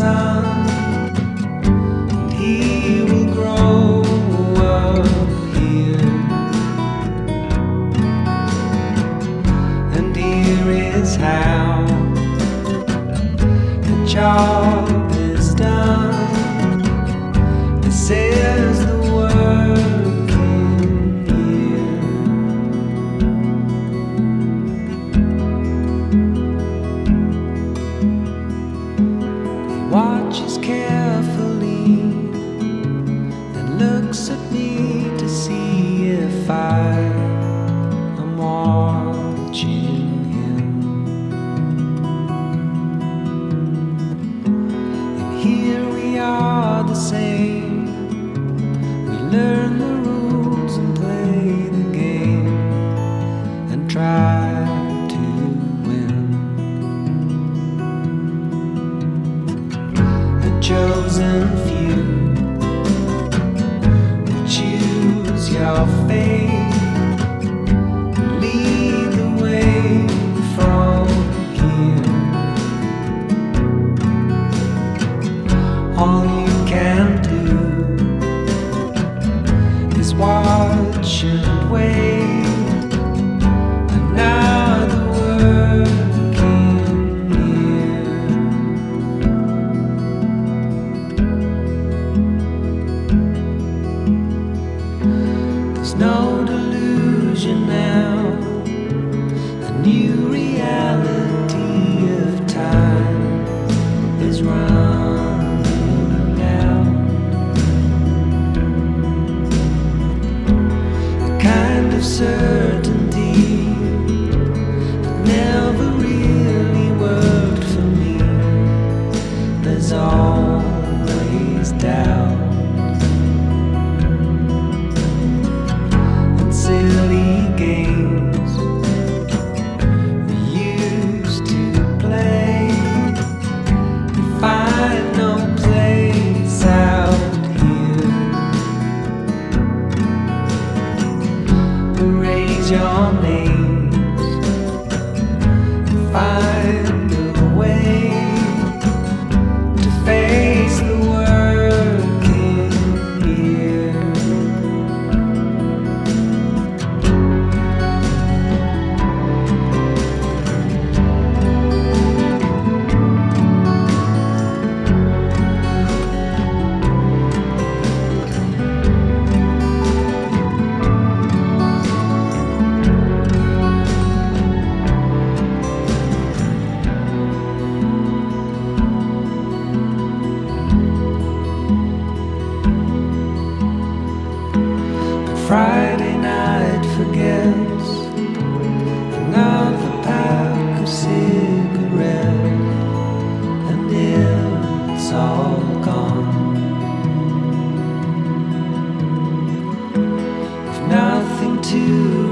and he will grow up here. And here is how the job is done. This is looks at me to see if I am watching him. And here we are the same. We learn the rules and play the game and try All you can do is watch and wait. Another working year. There's no delusion now, Your names Friday night forgets another pack of cigarettes, and it's all gone. With nothing to